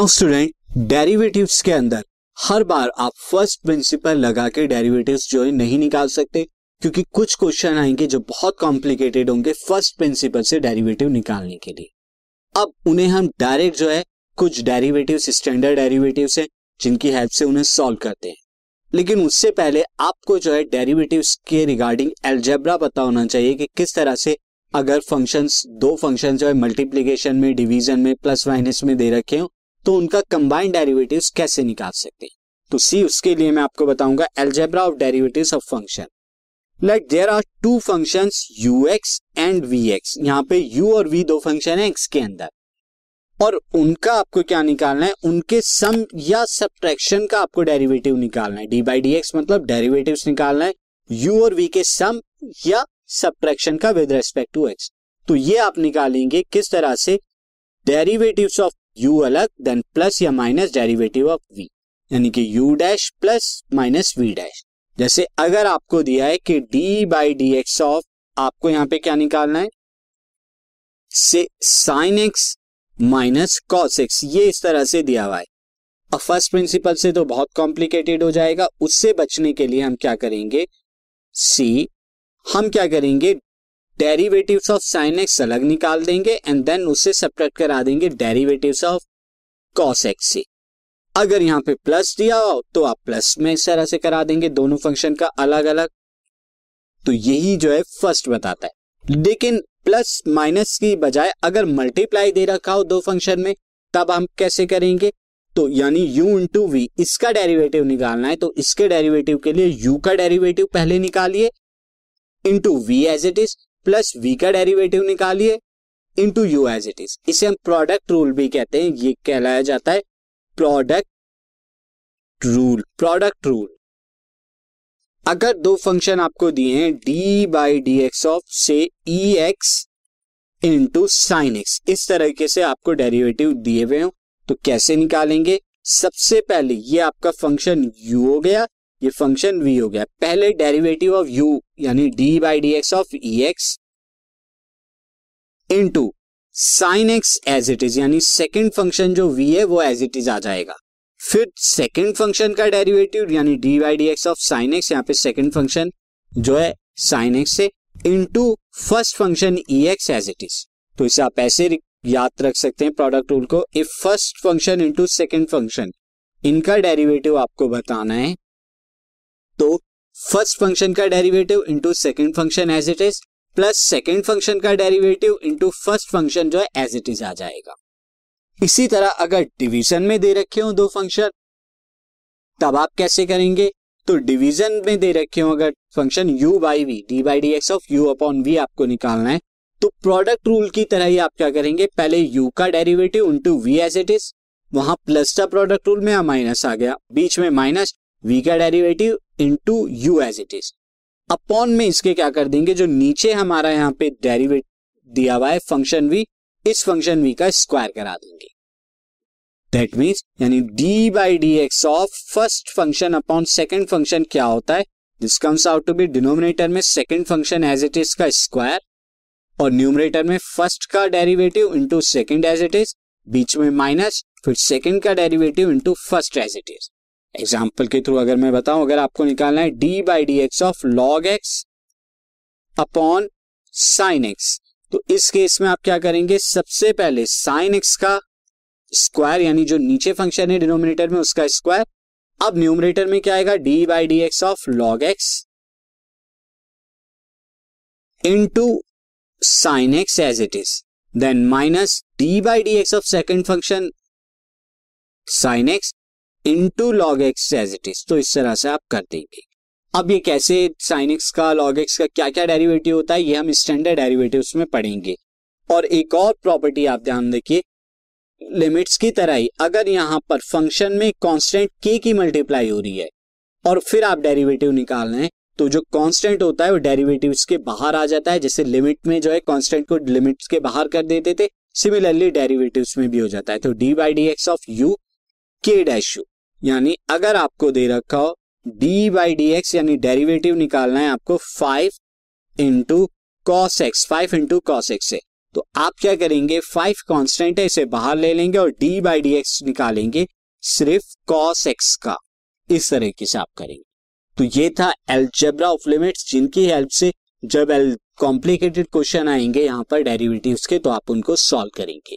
Now student, derivatives के अंदर हर बार आप फ़र्स्ट प्रिंसिपल लगा के डेरिवेटिव्स जो है नहीं निकाल सकते, क्योंकि कुछ क्वेश्चन आएँगे जो बहुत कॉम्प्लिकेटेड होंगे फ़र्स्ट प्रिंसिपल से डेरिवेटिव निकालने के लिए। अब उन्हें हम डायरेक्ट जो है, कुछ डेरिवेटिव स्टैंडर्ड डेरिवेटिव है, जिनकी हेल्प से उन्हें सॉल्व करते हैं। लेकिन उससे पहले आपको जो है डेरिवेटिव्स के रिगार्डिंग एल्जेब्रा पता होना चाहिए कि किस तरह से अगर फ़ंक्शंस, दो फ़ंक्शन जो है मल्टीप्लीकेशन में, डिवीज़न में, प्लस माइनस में दे रखे हो तो उनका कंबाइंड डेरिवेटिव्स कैसे निकाल सकते हैं? तो सी उसके लिए मैं आपको बताऊँगा algebra of derivatives of function like there are two functions u x and v x यहाँ पे यू और वी दो फ़ंक्शन है एक्स के अंदर. और उनका आपको क्या निकालना है? उनके सम या सब्ट्रैक्शन का आपको डेरिवेटिव निकालना है. डी बाई डी एक्स मतलब डेरिवेटिव निकालना है यू और वी के सम या सब्ट्रैक्शन का विद रेस्पेक्ट टू एक्स तो ये आप निकालेंगे किस तरह से? डेरिवेटिव्स ऑफ़ यू अलग देन प्लस या माइनस डेरिवेटिव ऑफ़ वी यानी कि u dash plus minus v dash जैसे अगर आपको दिया है कि d by d x of आपको यहाँ पे क्या निकालना है? से sine x minus cos x ये इस तरह से दिया हुआ है। अब फ़र्स्ट प्रिंसिपल से तो बहुत कॉम्प्लिकेटेड हो जाएगा, उससे बचने के लिए हम क्या करेंगे? सी हम क्या करेंगे? डेरिवेटिव्स ऑफ़ साइन एक्स अलग निकाल देंगे एंड देन उससे सेपरेट करा देंगे डेरिवेटिव्स ऑफ़ कॉस एक्स से। अगर यहाँ पे प्लस दिया हो तो आप प्लस में इस तरह से करा देंगे, दोनों फ़ंक्शन का अलग अलग। तो यही जो है फ़र्स्ट बताता है। लेकिन प्लस माइनस की बजाय अगर मल्टीप्लाई दे रखा हो दो फ़ंक्शन में, तब हम कैसे करेंगे? तो यानी u इंटू वी इसका डेरिवेटिव निकालना है तो इसके डेरिवेटिव के लिए u का डेरिवेटिव पहले निकालिए। Into v as it is plus v का डेरिवेटिव निकालिए into u as it is इसे हम प्रोडक्ट रूल भी कहते हैं, ये कहलाया जाता है प्रोडक्ट रूल प्रोडक्ट रूल अगर दो फ़ंक्शन आपको दिए हैं d by d x of से e x into sine x इस तरीके से आपको डेरिवेटिव दिए हुए हो तो कैसे निकालेंगे? सबसे पहले ये आपका फ़ंक्शन यू हो गया ये फ़ंक्शन वी हो गया। पहले डेरिवेटिव ऑफ़ यू यानी d by d x of e x into sine x as it is यानी सेकेंड फ़ंक्शन जो वी है, वो एज इट इज़ आ जाएगा। फिर सेकेंड फ़ंक्शन का डेरिवेटिव यानी d by d x of sine x यहाँ पे सेकेंड फ़ंक्शन जो है साइन एक्स से into first function e x as it is तो इसे आप ऐसे याद रख सकते हैं प्रोडक्ट रूल को। If first function into second function इनका डेरिवेटिव आपको बताना है। तो फ़र्स्ट फ़ंक्शन का derivative into second function as it is plus second function का डेरिवेटिव इंटू फ़र्स्ट फ़ंक्शन जो है एज इट इज़ आ जाएगा। इसी तरह अगर डिवीज़न में दे रखे हो दो फ़ंक्शन तब आप कैसे करेंगे? तो डिवीज़न में दे रखे हो अगर function u by v d by d x of u upon v आपको निकालना है तो प्रोडक्ट रूल की तरह ही आप क्या करेंगे? पहले u का derivative into v as it is वहाँ प्लस का प्रोडक्ट रूल में माइनस आ गया। बीच में माइनस v का derivative into u as it is upon में इसके क्या कर देंगे? जो नीचे हमारा यहाँ पे डेरिवेट दिया हुआ है फ़ंक्शन वी इस फ़ंक्शन वी का स्क्वायर करा देंगे। दैट मीन्स यानी d by d x of first function upon second function क्या होता है? This comes out to be denominator में second function as it is का स्क्वायर और न्यूमरेटर में फ़र्स्ट का derivative into second as it is बीच में माइनस फिर सेकेंड का derivative into first as it is example के थ्रू अगर मैं बताऊँ, अगर आपको निकालना है d by d x of log x upon sine x तो इस केस में आप क्या करेंगे? सबसे पहले साइन एक्स का स्क्वायर यानी जो नीचे फ़ंक्शन है डिनोमिनेटर में, उसका स्क्वायर अब न्यूमरेटर में क्या आएगा? D by d x of log x into sine x as it is then minus d by d x of second function sine x into log x as it is तो इस तरह से आप कर देंगे। अब ये कैसे साइन एक्स का लॉग एक्स का क्या क्या डेरिवेटिव होता है, ये हम स्टैंडर्ड डेरिवेटिव में पढ़ेंगे। और एक और प्रॉपर्टी आप ध्यान देखिए लिमिट्स की तरह ही, अगर यहाँ पर फ़ंक्शन में कांस्टेंट के की मल्टीप्लाई हो रही है, और फिर आप डेरिवेटिव निकाल रहे हैं तो जो कांस्टेंट होता है वो डेरिवेटिव के बाहर आ जाता है, जैसे लिमिट में जो है कांस्टेंट को लिमिट्स के बाहर कर देते थे सिमिलरली डेरिवेटिव में भी हो जाता है। तो d by d x of u के डैश यू यानी अगर आपको दे रखा हो डी बाई डी एक्स यानी डेरिवेटिव निकालना है आपको five into cos x five into cos x से। तो आप क्या करेंगे? फाइव कांस्टेंट है, इसे बाहर ले लेंगे और डी बाई डी एक्स निकालेंगे सिर्फ़ कॉस एक्स का। इस तरीके से आप करेंगे। तो ये था एल्जेब्रा ऑफ़ लिमिट्स जिनकी हेल्प से जब एल कॉम्प्लिकेटेड क्वेश्चन आएँगे यहाँ पर डेरिवेटिव्स के तो आप उनको सॉल्व करेंगे।